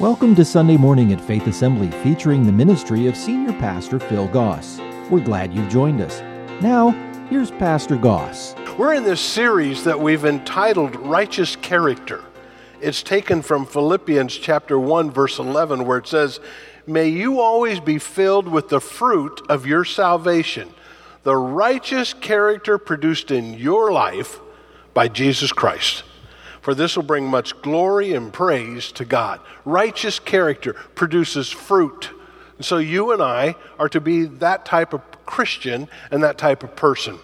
Welcome to Sunday Morning at Faith Assembly featuring the ministry of Senior Pastor Phil Goss. We're glad you've joined us. Now, here's Pastor Goss. We're in this series that we've entitled Righteous Character. It's taken from Philippians chapter 1 verse 11 where it says, "May you always be filled with the fruit of your salvation, the righteous character produced in your life by Jesus Christ." For this will bring much glory and praise to God. Righteous character produces fruit. And so you and I are to be that type of Christian and that type of person.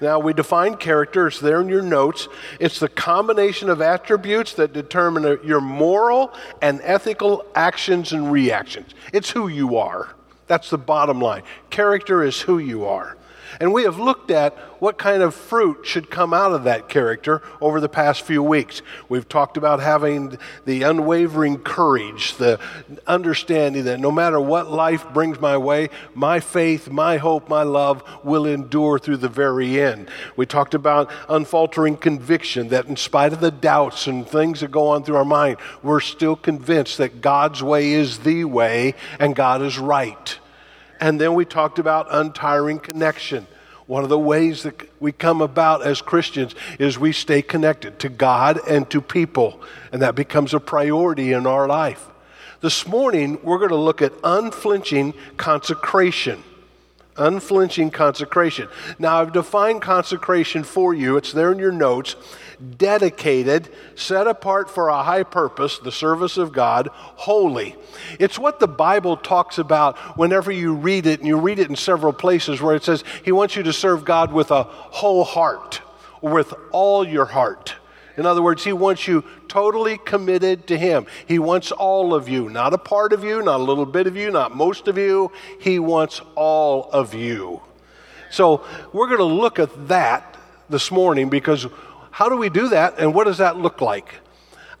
Now, we define character, it's there in your notes. It's the combination of attributes that determine your moral and ethical actions and reactions. It's who you are. That's the bottom line. Character is who you are. And we have looked at what kind of fruit should come out of that character over the past few weeks. We've talked about having the unwavering courage, the understanding that no matter what life brings my way, my faith, my hope, my love will endure through the very end. We talked about unfaltering conviction that in spite of the doubts and things that go on through our mind, we're still convinced that God's way is the way and God is right. And then we talked about untiring connection. One of the ways that we come about as Christians is we stay connected to God and to people, and that becomes a priority in our life. This morning, we're going to look at unflinching consecration. Unflinching consecration. Now, I've defined consecration for you, it's there in your notes dedicated, set apart for a high purpose, the service of God, holy. It's what the Bible talks about whenever you read it, and you read it in several places where it says He wants you to serve God with a whole heart, or with all your heart. In other words, He wants you totally committed to Him. He wants all of you, not a part of you, not a little bit of you, not most of you. He wants all of you. So we're going to look at that this morning because how do we do that, and what does that look like?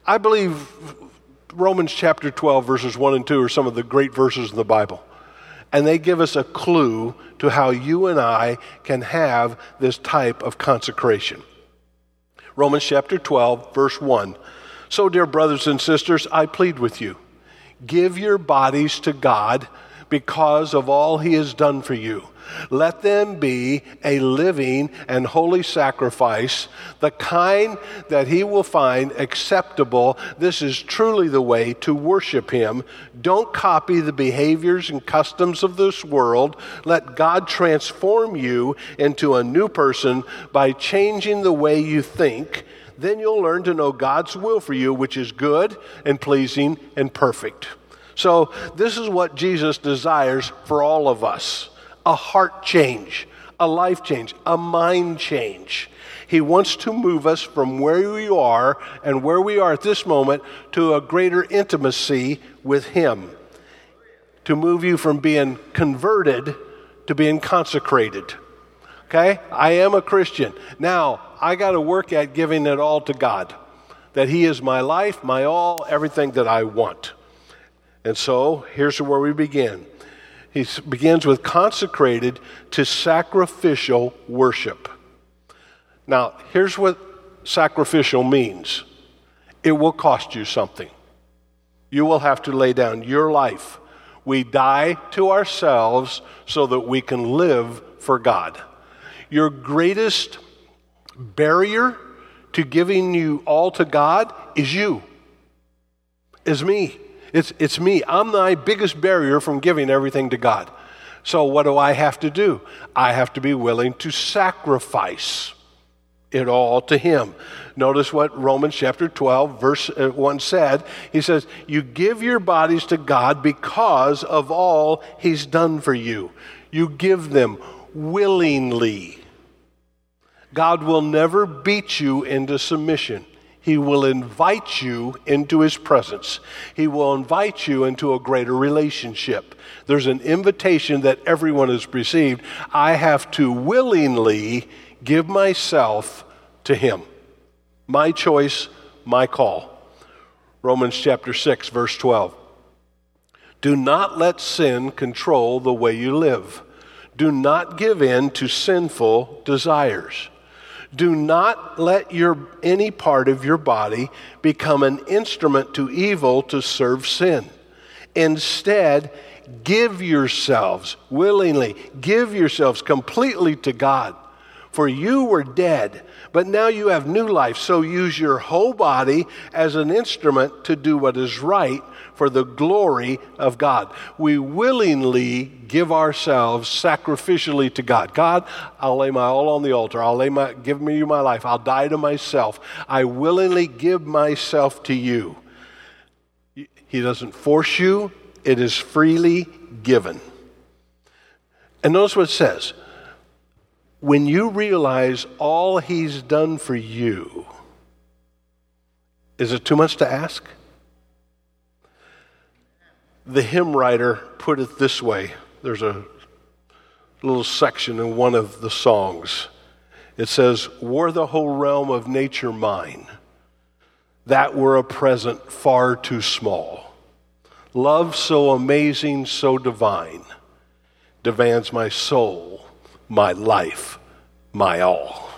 I believe Romans chapter 12, verses 1 and 2 are some of the great verses in the Bible. And they give us a clue to how you and I can have this type of consecration. Romans chapter 12, verse 1. So, dear brothers and sisters, I plead with you give your bodies to God because of all he has done for you. Let them be a living and holy sacrifice, the kind that he will find acceptable. This is truly the way to worship him. Don't copy the behaviors and customs of this world. Let God transform you into a new person by changing the way you think. Then you'll learn to know God's will for you, which is good and pleasing and perfect. So, this is what Jesus desires for all of us a heart change, a life change, a mind change. He wants to move us from where we are and where we are at this moment to a greater intimacy with Him. To move you from being converted to being consecrated. Okay? I am a Christian. Now, I got to work at giving it all to God. That He is my life, my all, everything that I want. And so here's where we begin. He begins with consecrated to sacrificial worship. Now, here's what sacrificial means it will cost you something. You will have to lay down your life. We die to ourselves so that we can live for God. Your greatest barrier to giving you all to God is you, is me. It's, it's me. I'm my biggest barrier from giving everything to God. So, what do I have to do? I have to be willing to sacrifice it all to Him. Notice what Romans chapter 12, verse uh, 1 said. He says, You give your bodies to God because of all He's done for you. You give them willingly. God will never beat you into submission. He will invite you into His presence. He will invite you into a greater relationship. There's an invitation that everyone has received. I have to willingly give myself to Him. My choice, my call. Romans chapter 6, verse 12. Do not let sin control the way you live. Do not give in to sinful desires. Do not let your, any part of your body become an instrument to evil to serve sin. Instead, give yourselves willingly, give yourselves completely to God. For you were dead, but now you have new life. So use your whole body as an instrument to do what is right for the glory of God. We willingly give ourselves sacrificially to God. God, I'll lay my all on the altar. I'll lay my give me you my life. I'll die to myself. I willingly give myself to you. He doesn't force you. It is freely given. And notice what it says when you realize all he's done for you, is it too much to ask? The hymn writer put it this way there's a little section in one of the songs. It says, Were the whole realm of nature mine, that were a present far too small. Love so amazing, so divine, demands my soul my life, my all.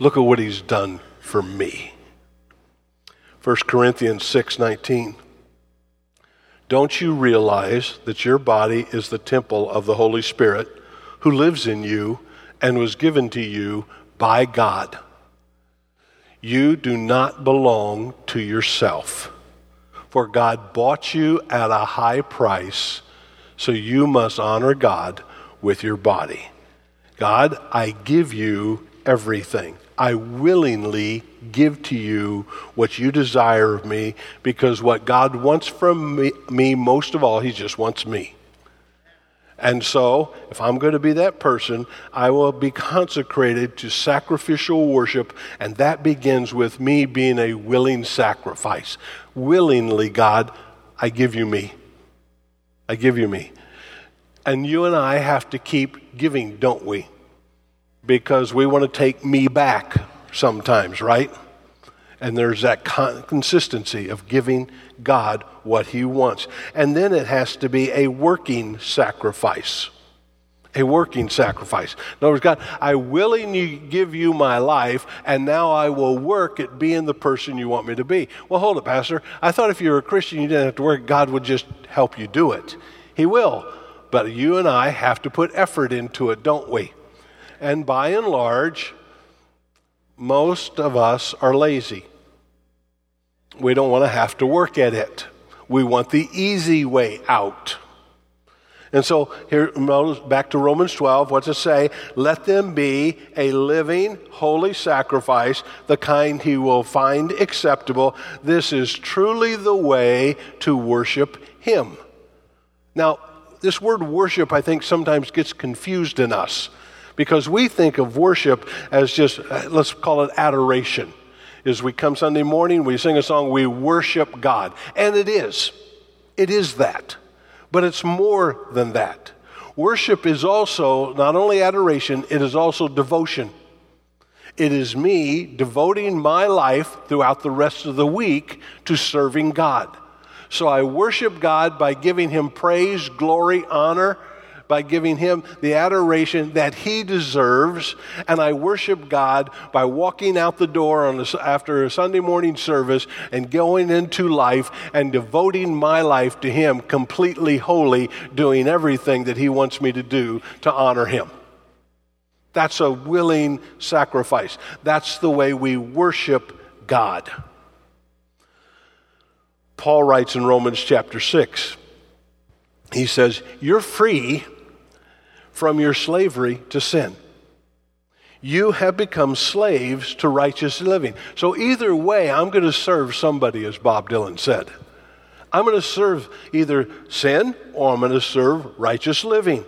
Look at what he's done for me. 1 Corinthians 6:19 Don't you realize that your body is the temple of the Holy Spirit who lives in you and was given to you by God? You do not belong to yourself, for God bought you at a high price, so you must honor God with your body. God, I give you everything. I willingly give to you what you desire of me because what God wants from me, me, most of all, He just wants me. And so, if I'm going to be that person, I will be consecrated to sacrificial worship, and that begins with me being a willing sacrifice. Willingly, God, I give you me. I give you me. And you and I have to keep giving, don't we? Because we want to take me back sometimes, right? And there's that consistency of giving God what He wants. And then it has to be a working sacrifice. A working sacrifice. In other words, God, I willingly give you my life, and now I will work at being the person you want me to be. Well, hold it, Pastor. I thought if you were a Christian, you didn't have to work. God would just help you do it. He will. But you and I have to put effort into it, don't we? And by and large, most of us are lazy. We don't want to have to work at it. We want the easy way out. And so here, back to Romans 12, what's it say? Let them be a living, holy sacrifice, the kind he will find acceptable. This is truly the way to worship him. Now, this word worship, I think, sometimes gets confused in us because we think of worship as just, uh, let's call it adoration. As we come Sunday morning, we sing a song, we worship God. And it is. It is that. But it's more than that. Worship is also not only adoration, it is also devotion. It is me devoting my life throughout the rest of the week to serving God. So I worship God by giving him praise, glory, honor, by giving him the adoration that he deserves. And I worship God by walking out the door a, after a Sunday morning service and going into life and devoting my life to him completely holy, doing everything that he wants me to do to honor him. That's a willing sacrifice. That's the way we worship God. Paul writes in Romans chapter 6, he says, You're free from your slavery to sin. You have become slaves to righteous living. So, either way, I'm going to serve somebody, as Bob Dylan said. I'm going to serve either sin or I'm going to serve righteous living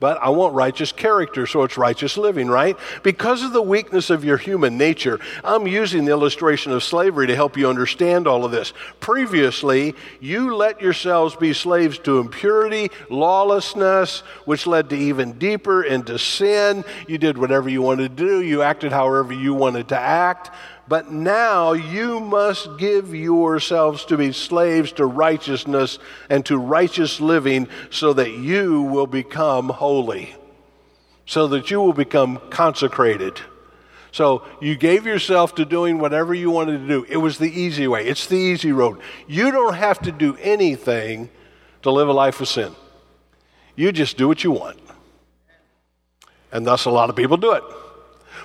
but I want righteous character, so it's righteous living, right? Because of the weakness of your human nature, I'm using the illustration of slavery to help you understand all of this. Previously, you let yourselves be slaves to impurity, lawlessness, which led to even deeper into sin. You did whatever you wanted to do, you acted however you wanted to act. But now you must give yourselves to be slaves to righteousness and to righteous living so that you will become holy, so that you will become consecrated. So you gave yourself to doing whatever you wanted to do. It was the easy way, it's the easy road. You don't have to do anything to live a life of sin. You just do what you want. And thus, a lot of people do it.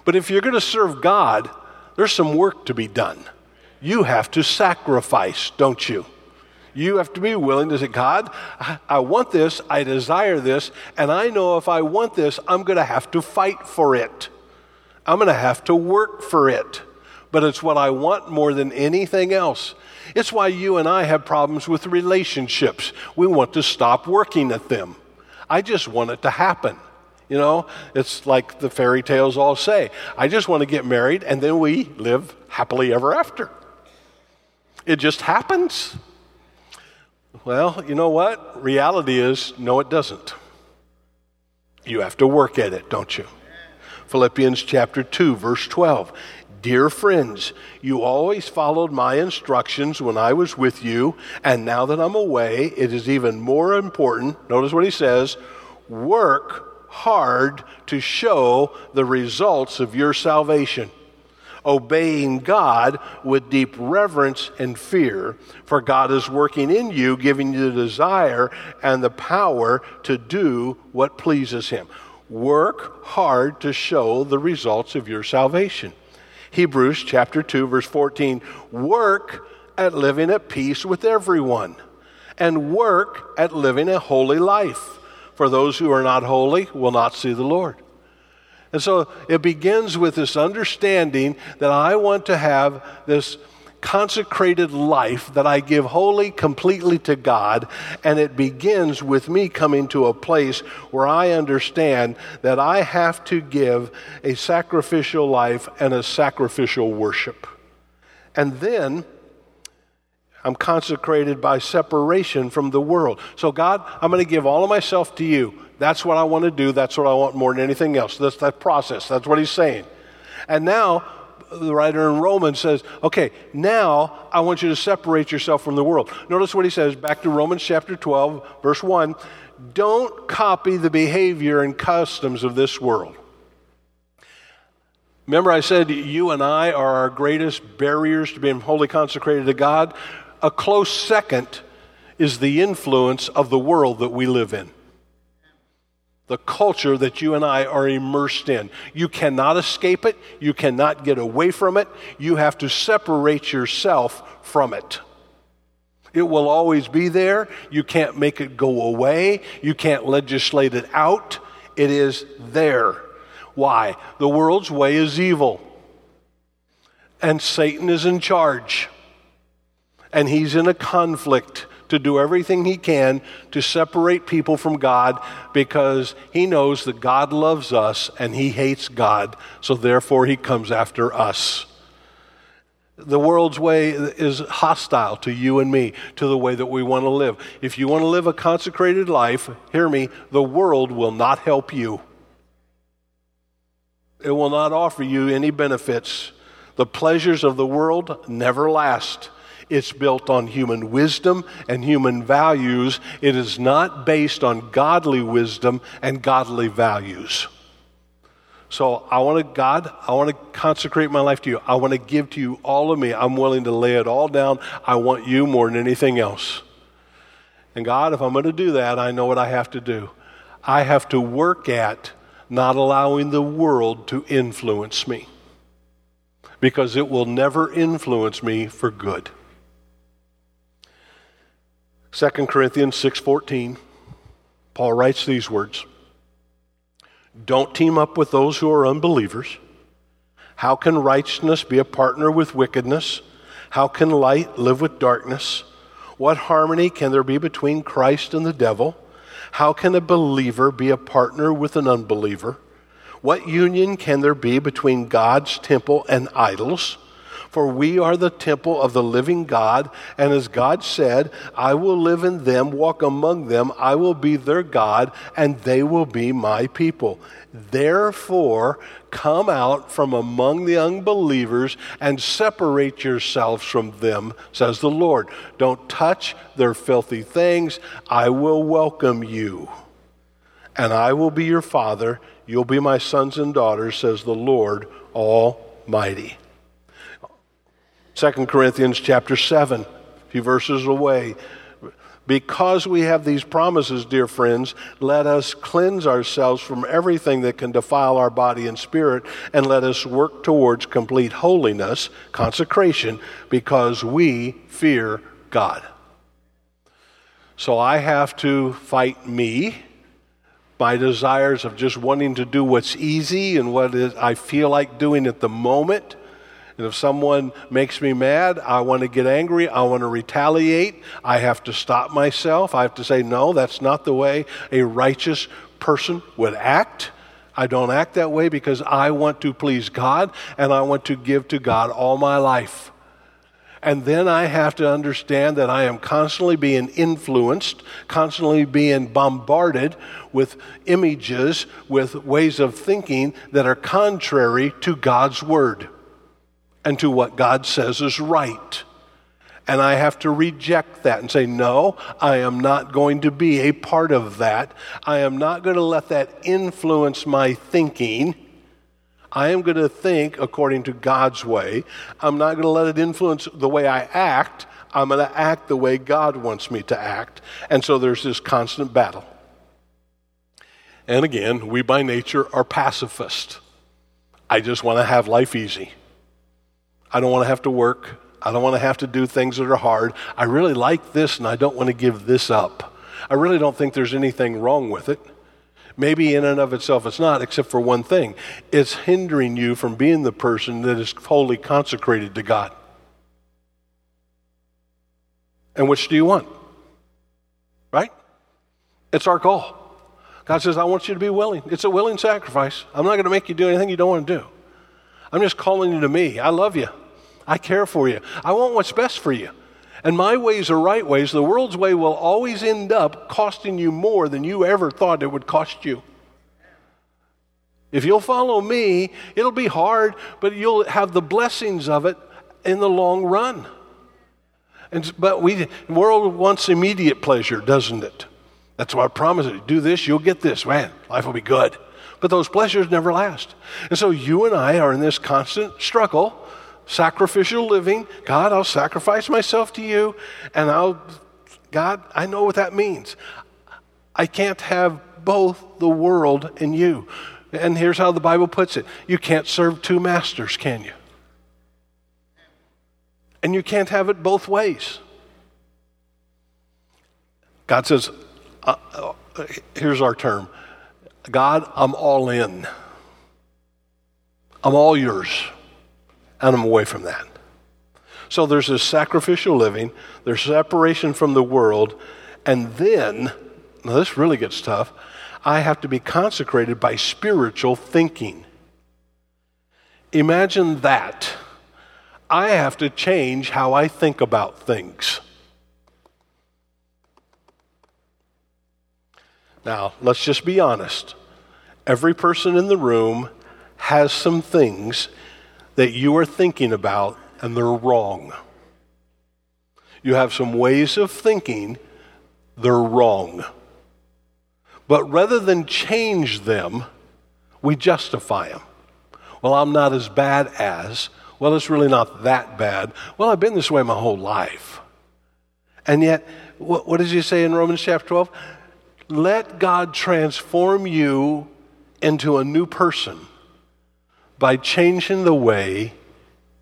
But if you're going to serve God, there's some work to be done. You have to sacrifice, don't you? You have to be willing to say, God, I want this, I desire this, and I know if I want this, I'm going to have to fight for it. I'm going to have to work for it. But it's what I want more than anything else. It's why you and I have problems with relationships. We want to stop working at them. I just want it to happen. You know, it's like the fairy tales all say. I just want to get married and then we live happily ever after. It just happens. Well, you know what? Reality is no, it doesn't. You have to work at it, don't you? Philippians chapter 2, verse 12. Dear friends, you always followed my instructions when I was with you, and now that I'm away, it is even more important. Notice what he says work hard to show the results of your salvation, obeying God with deep reverence and fear, for God is working in you, giving you the desire and the power to do what pleases Him. Work hard to show the results of your salvation. Hebrews chapter 2 verse 14, work at living at peace with everyone and work at living a holy life. For those who are not holy will not see the Lord. And so it begins with this understanding that I want to have this consecrated life that I give wholly, completely to God. And it begins with me coming to a place where I understand that I have to give a sacrificial life and a sacrificial worship. And then I'm consecrated by separation from the world. So, God, I'm going to give all of myself to you. That's what I want to do. That's what I want more than anything else. That's that process. That's what he's saying. And now the writer in Romans says, okay, now I want you to separate yourself from the world. Notice what he says back to Romans chapter 12, verse 1. Don't copy the behavior and customs of this world. Remember, I said you and I are our greatest barriers to being wholly consecrated to God? A close second is the influence of the world that we live in the culture that you and I are immersed in. You cannot escape it. You cannot get away from it. You have to separate yourself from it. It will always be there. You can't make it go away. You can't legislate it out. It is there. Why? The world's way is evil. And Satan is in charge. And he's in a conflict to do everything he can to separate people from God because he knows that God loves us and he hates God, so therefore he comes after us. The world's way is hostile to you and me, to the way that we want to live. If you want to live a consecrated life, hear me, the world will not help you. It will not offer you any benefits. The pleasures of the world never last. It's built on human wisdom and human values. It is not based on godly wisdom and godly values. So I want to, God, I want to consecrate my life to you. I want to give to you all of me. I'm willing to lay it all down. I want you more than anything else. And God, if I'm going to do that, I know what I have to do. I have to work at not allowing the world to influence me because it will never influence me for good. 2 Corinthians 6:14 Paul writes these words Don't team up with those who are unbelievers. How can righteousness be a partner with wickedness? How can light live with darkness? What harmony can there be between Christ and the devil? How can a believer be a partner with an unbeliever? What union can there be between God's temple and idols? For we are the temple of the living God, and as God said, I will live in them, walk among them, I will be their God, and they will be my people. Therefore, come out from among the unbelievers and separate yourselves from them, says the Lord. Don't touch their filthy things. I will welcome you, and I will be your father. You'll be my sons and daughters, says the Lord Almighty. 2 Corinthians chapter 7, a few verses away. Because we have these promises, dear friends, let us cleanse ourselves from everything that can defile our body and spirit, and let us work towards complete holiness, consecration, because we fear God. So I have to fight me, my desires of just wanting to do what's easy and what I feel like doing at the moment and if someone makes me mad, I want to get angry. I want to retaliate. I have to stop myself. I have to say, no, that's not the way a righteous person would act. I don't act that way because I want to please God and I want to give to God all my life. And then I have to understand that I am constantly being influenced, constantly being bombarded with images, with ways of thinking that are contrary to God's Word and to what God says is right. And I have to reject that and say, no, I am not going to be a part of that. I am not going to let that influence my thinking. I am going to think according to God's way. I'm not going to let it influence the way I act. I'm going to act the way God wants me to act. And so there's this constant battle. And again, we by nature are pacifist. I just want to have life easy. I don't want to have to work. I don't want to have to do things that are hard. I really like this and I don't want to give this up. I really don't think there's anything wrong with it. Maybe in and of itself it's not, except for one thing it's hindering you from being the person that is wholly consecrated to God. And which do you want? Right? It's our goal. God says, I want you to be willing. It's a willing sacrifice. I'm not going to make you do anything you don't want to do. I'm just calling you to me. I love you. I care for you. I want what's best for you. And my ways are right ways. The world's way will always end up costing you more than you ever thought it would cost you. If you'll follow me, it'll be hard, but you'll have the blessings of it in the long run. And, but we, the world wants immediate pleasure, doesn't it? That's why I promise you, do this, you'll get this. Man, life will be good. But those pleasures never last. And so you and I are in this constant struggle sacrificial living. God, I'll sacrifice myself to you, and I'll, God, I know what that means. I can't have both the world and you. And here's how the Bible puts it you can't serve two masters, can you? And you can't have it both ways. God says, uh, uh, here's our term God, I'm all in. I'm all yours and I'm away from that. So there's this sacrificial living, there's separation from the world, and then, now this really gets tough, I have to be consecrated by spiritual thinking. Imagine that. I have to change how I think about things. Now, let's just be honest. Every person in the room has some things that you are thinking about and they're wrong. You have some ways of thinking, they're wrong. But rather than change them, we justify them. Well, I'm not as bad as. Well, it's really not that bad. Well, I've been this way my whole life. And yet, what, what does he say in Romans chapter 12? Let God transform you into a new person by changing the way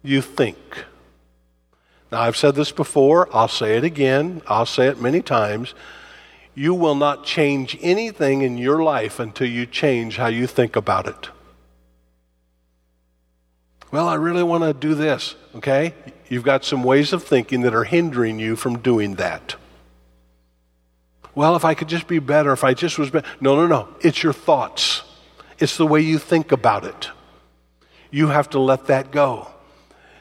you think. Now, I've said this before, I'll say it again, I'll say it many times. You will not change anything in your life until you change how you think about it. Well, I really want to do this, okay? You've got some ways of thinking that are hindering you from doing that. Well, if I could just be better, if I just was better. No, no, no. It's your thoughts, it's the way you think about it you have to let that go.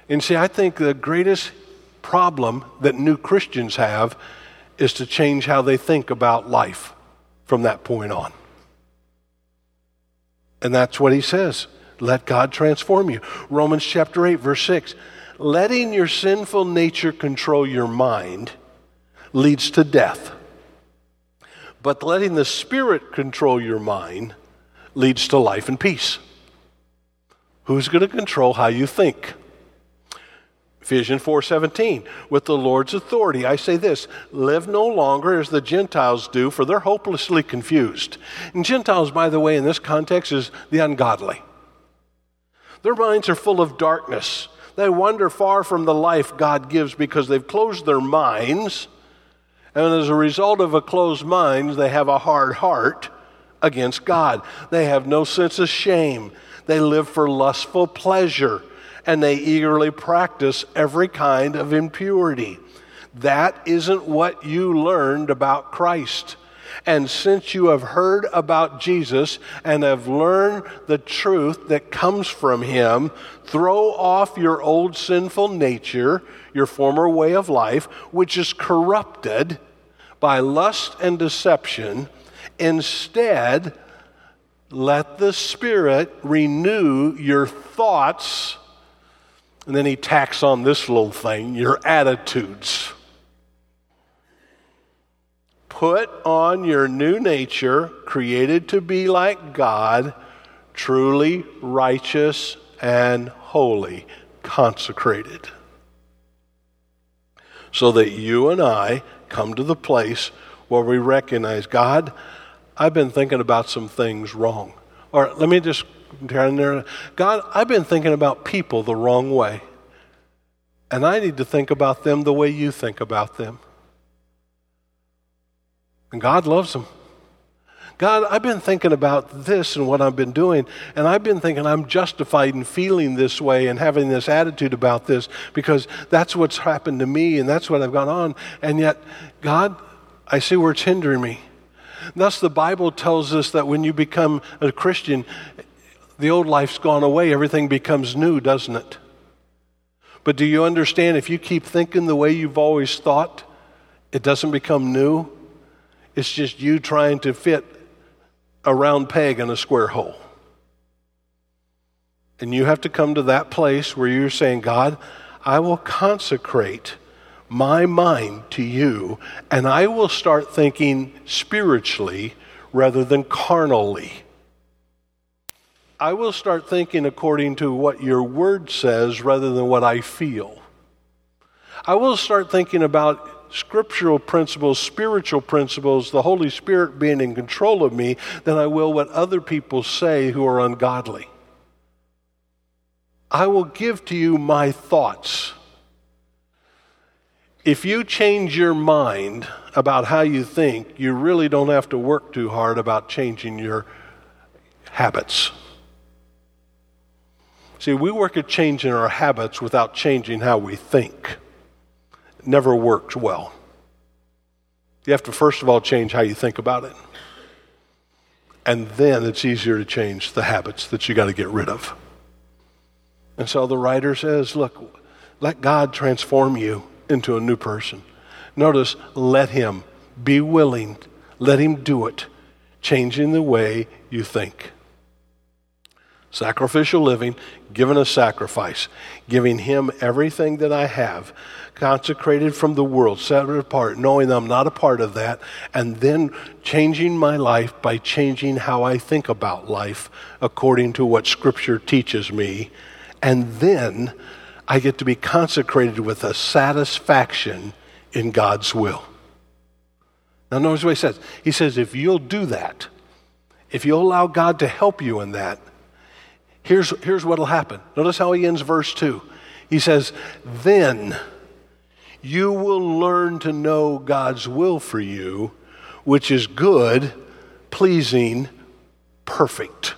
And see, I think the greatest problem that new Christians have is to change how they think about life from that point on. And that's what he says. Let God transform you. Romans chapter 8, verse 6. Letting your sinful nature control your mind leads to death. But letting the Spirit control your mind leads to life and peace. Who's going to control how you think? Ephesians 4:17 with the Lord's authority I say this live no longer as the Gentiles do for they're hopelessly confused. And Gentiles by the way in this context is the ungodly. Their minds are full of darkness. They wander far from the life God gives because they've closed their minds. And as a result of a closed mind, they have a hard heart against God. They have no sense of shame. They live for lustful pleasure and they eagerly practice every kind of impurity. That isn't what you learned about Christ. And since you have heard about Jesus and have learned the truth that comes from him, throw off your old sinful nature, your former way of life, which is corrupted by lust and deception. Instead, let the Spirit renew your thoughts and then he tacks on this little thing your attitudes. Put on your new nature, created to be like God, truly righteous and holy, consecrated. So that you and I come to the place where we recognize God, I've been thinking about some things wrong. Or let me just down there. God, I've been thinking about people the wrong way. And I need to think about them the way you think about them. And God loves them. God, I've been thinking about this and what I've been doing, and I've been thinking I'm justified in feeling this way and having this attitude about this because that's what's happened to me and that's what I've gone on. And yet, God, I see where it's hindering me. Thus, the Bible tells us that when you become a Christian, the old life's gone away, everything becomes new, doesn't it? But do you understand if you keep thinking the way you've always thought, it doesn't become new? It's just you trying to fit a round peg in a square hole. And you have to come to that place where you're saying, God, I will consecrate my mind to you, and I will start thinking spiritually rather than carnally. I will start thinking according to what your word says rather than what I feel. I will start thinking about scriptural principles, spiritual principles, the Holy Spirit being in control of me, than I will what other people say who are ungodly. I will give to you my thoughts. If you change your mind about how you think, you really don't have to work too hard about changing your habits. See, we work at changing our habits without changing how we think. It never works well. You have to, first of all, change how you think about it. And then it's easier to change the habits that you got to get rid of. And so the writer says, look, let God transform you into a new person. Notice, let Him be willing, let Him do it, changing the way you think sacrificial living, giving a sacrifice, giving Him everything that I have, consecrated from the world, set it apart, knowing I'm not a part of that, and then changing my life by changing how I think about life according to what Scripture teaches me. And then I get to be consecrated with a satisfaction in God's will. Now, notice what he says. He says, if you'll do that, if you'll allow God to help you in that, Here's, here's what will happen. Notice how he ends verse 2. He says, Then you will learn to know God's will for you, which is good, pleasing, perfect.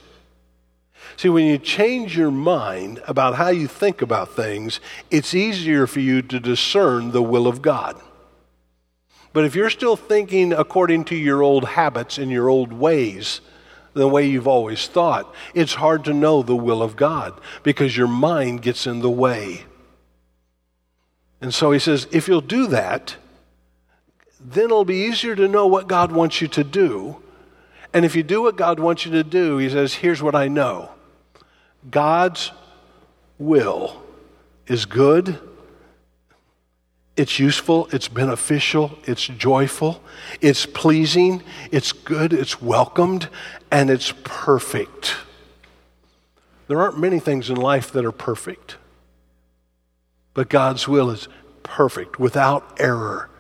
See, when you change your mind about how you think about things, it's easier for you to discern the will of God. But if you're still thinking according to your old habits and your old ways, the way you've always thought, it's hard to know the will of God because your mind gets in the way. And so he says, if you'll do that, then it'll be easier to know what God wants you to do. And if you do what God wants you to do, he says, here's what I know God's will is good it's useful, it's beneficial, it's joyful, it's pleasing, it's good, it's welcomed, and it's perfect. There aren't many things in life that are perfect, but God's will is perfect, without error.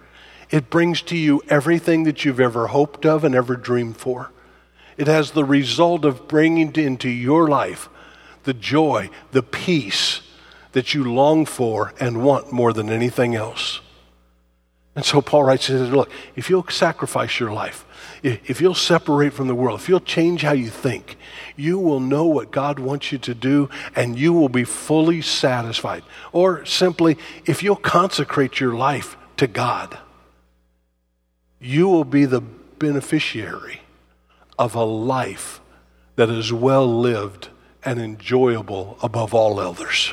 It brings to you everything that you've ever hoped of and ever dreamed for. It has the result of bringing into your life the joy, the peace that you long for and want more than anything else. And so Paul writes, says, Look, if you'll sacrifice your life, if you'll separate from the world, if you'll change how you think, you will know what God wants you to do and you will be fully satisfied. Or simply, if you'll consecrate your life to God, you will be the beneficiary of a life that is well lived and enjoyable above all others.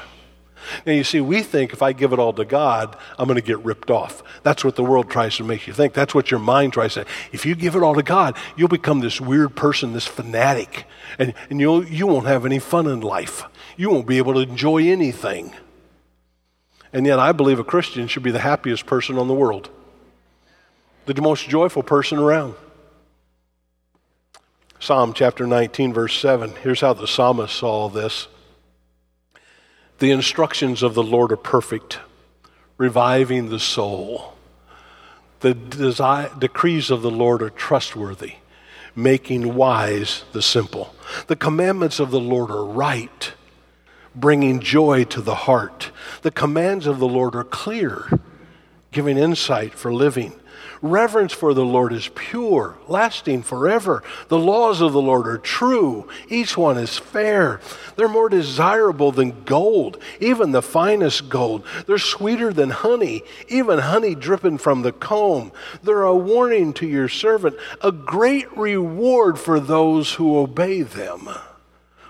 Now, you see, we think if I give it all to God, I'm going to get ripped off. That's what the world tries to make you think. That's what your mind tries to say. If you give it all to God, you'll become this weird person, this fanatic, and, and you'll, you won't have any fun in life. You won't be able to enjoy anything. And yet, I believe a Christian should be the happiest person on the world, the most joyful person around. Psalm chapter 19, verse 7. Here's how the psalmist saw this. The instructions of the Lord are perfect, reviving the soul. The desi- decrees of the Lord are trustworthy, making wise the simple. The commandments of the Lord are right, bringing joy to the heart. The commands of the Lord are clear, giving insight for living. Reverence for the Lord is pure, lasting forever. The laws of the Lord are true. Each one is fair. They're more desirable than gold, even the finest gold. They're sweeter than honey, even honey dripping from the comb. They're a warning to your servant, a great reward for those who obey them.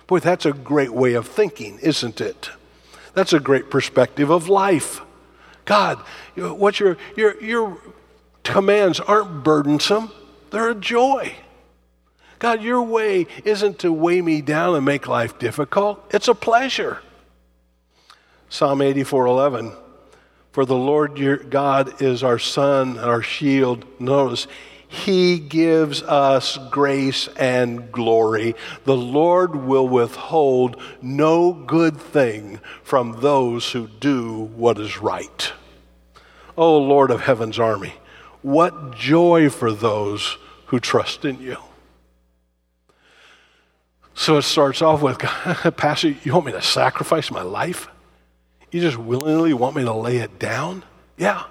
Boy, that's a great way of thinking, isn't it? That's a great perspective of life. God, what your, your, your commands aren't burdensome, they're a joy. God, your way isn't to weigh me down and make life difficult, it's a pleasure. Psalm 84:11 For the Lord your God is our sun, and our shield. Notice he gives us grace and glory. The Lord will withhold no good thing from those who do what is right. O Lord of heaven's army, what joy for those who trust in you. So it starts off with Pastor, you want me to sacrifice my life? You just willingly want me to lay it down? Yeah.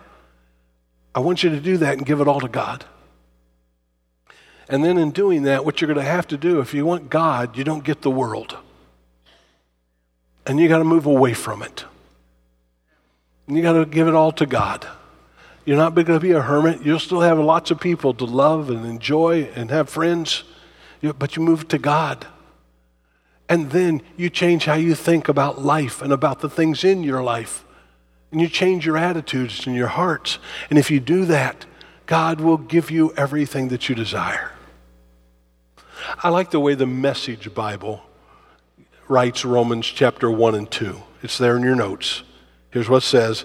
I want you to do that and give it all to God. And then in doing that, what you're going to have to do, if you want God, you don't get the world. And you got to move away from it. And you got to give it all to God. You're not going to be a hermit. You'll still have lots of people to love and enjoy and have friends, but you move to God. And then you change how you think about life and about the things in your life. And you change your attitudes and your hearts. And if you do that, God will give you everything that you desire. I like the way the Message Bible writes Romans chapter 1 and 2. It's there in your notes. Here's what it says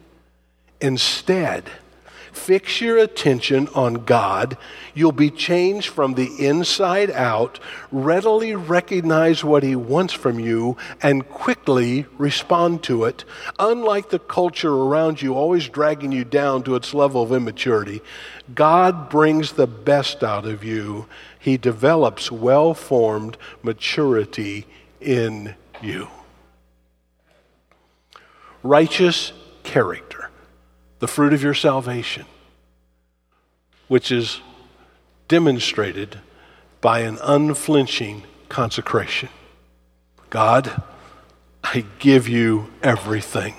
Instead, fix your attention on God. You'll be changed from the inside out, readily recognize what He wants from you, and quickly respond to it. Unlike the culture around you, always dragging you down to its level of immaturity, God brings the best out of you. He develops well formed maturity in you. Righteous character the fruit of your salvation, which is demonstrated by an unflinching consecration. God, I give you everything.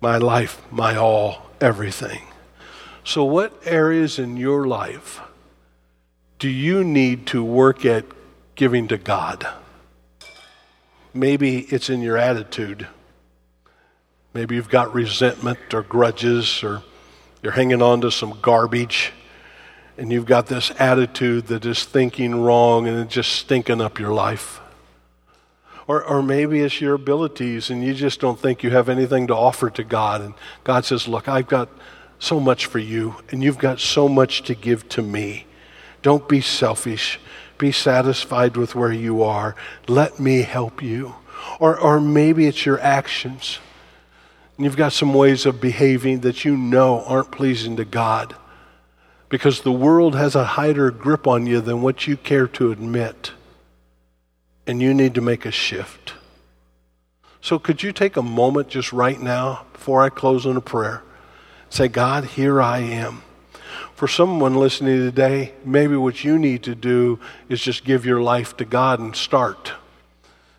My life, my all, everything. So, what areas in your life do you need to work at giving to God? Maybe it's in your attitude. Maybe you've got resentment or grudges, or you're hanging on to some garbage, and you've got this attitude that is thinking wrong and it's just stinking up your life. Or, or maybe it's your abilities and you just don't think you have anything to offer to God. And God says, Look, I've got so much for you, and you've got so much to give to me. Don't be selfish. Be satisfied with where you are. Let me help you. Or, or maybe it's your actions. And you've got some ways of behaving that you know aren't pleasing to God because the world has a tighter grip on you than what you care to admit. And you need to make a shift. So, could you take a moment just right now before I close in a prayer? Say, God, here I am. For someone listening today, maybe what you need to do is just give your life to God and start.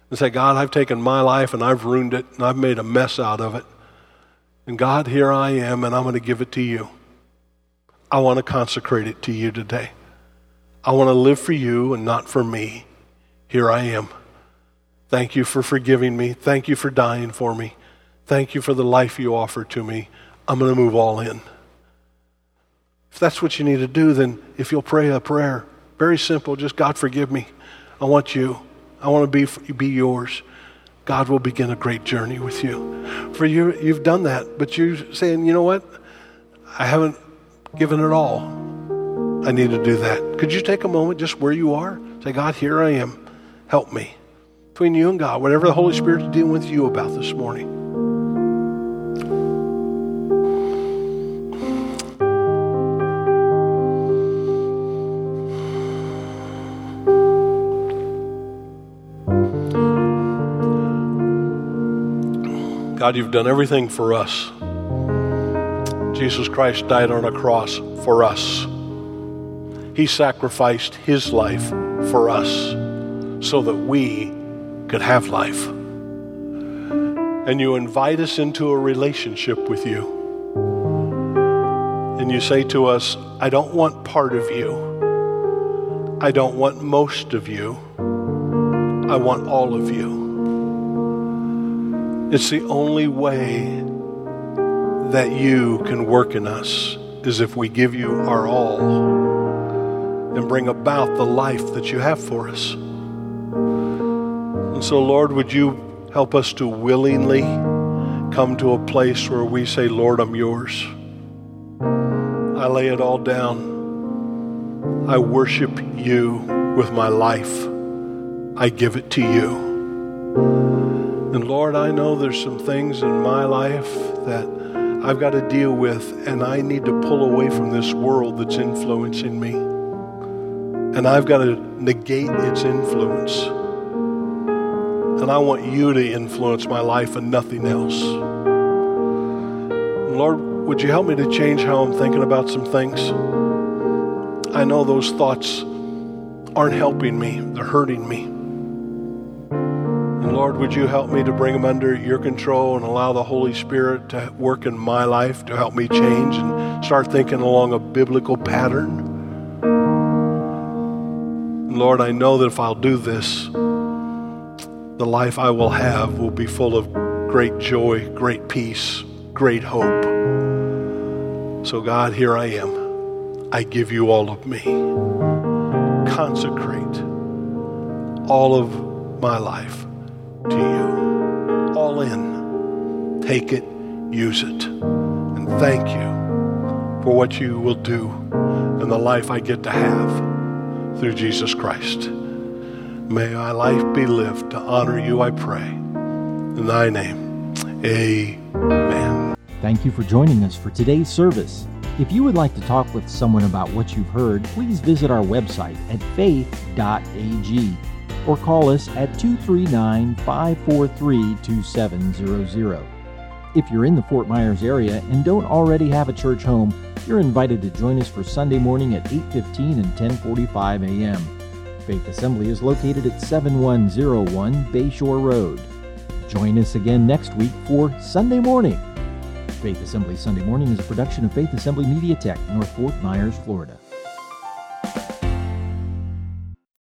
And say, God, I've taken my life and I've ruined it and I've made a mess out of it. And God, here I am and I'm going to give it to you. I want to consecrate it to you today. I want to live for you and not for me. Here I am. Thank you for forgiving me. Thank you for dying for me. Thank you for the life you offer to me. I'm going to move all in. If that's what you need to do, then if you'll pray a prayer, very simple, just God forgive me. I want you. I want to be, be yours. God will begin a great journey with you. For you, you've done that, but you're saying, you know what? I haven't given it all. I need to do that. Could you take a moment just where you are? Say, God, here I am. Help me. Between you and God, whatever the Holy Spirit is dealing with you about this morning. God, you've done everything for us. Jesus Christ died on a cross for us. He sacrificed his life for us so that we could have life. And you invite us into a relationship with you. And you say to us, I don't want part of you. I don't want most of you. I want all of you. It's the only way that you can work in us is if we give you our all and bring about the life that you have for us. And so, Lord, would you help us to willingly come to a place where we say, Lord, I'm yours. I lay it all down. I worship you with my life. I give it to you. And Lord, I know there's some things in my life that I've got to deal with, and I need to pull away from this world that's influencing me. And I've got to negate its influence. And I want you to influence my life and nothing else. Lord, would you help me to change how I'm thinking about some things? I know those thoughts aren't helping me, they're hurting me. Lord, would you help me to bring them under your control and allow the Holy Spirit to work in my life to help me change and start thinking along a biblical pattern? Lord, I know that if I'll do this, the life I will have will be full of great joy, great peace, great hope. So, God, here I am. I give you all of me. Consecrate all of my life to you. All in. Take it, use it. And thank you for what you will do in the life I get to have through Jesus Christ. May my life be lived to honor you, I pray. In thy name, amen. Thank you for joining us for today's service. If you would like to talk with someone about what you've heard, please visit our website at faith.ag or call us at 239 543 2700. If you're in the Fort Myers area and don't already have a church home, you're invited to join us for Sunday morning at 8:15 and 10:45 a.m. Faith Assembly is located at 7101 Bayshore Road. Join us again next week for Sunday Morning. Faith Assembly Sunday Morning is a production of Faith Assembly Media Tech, North Fort Myers, Florida.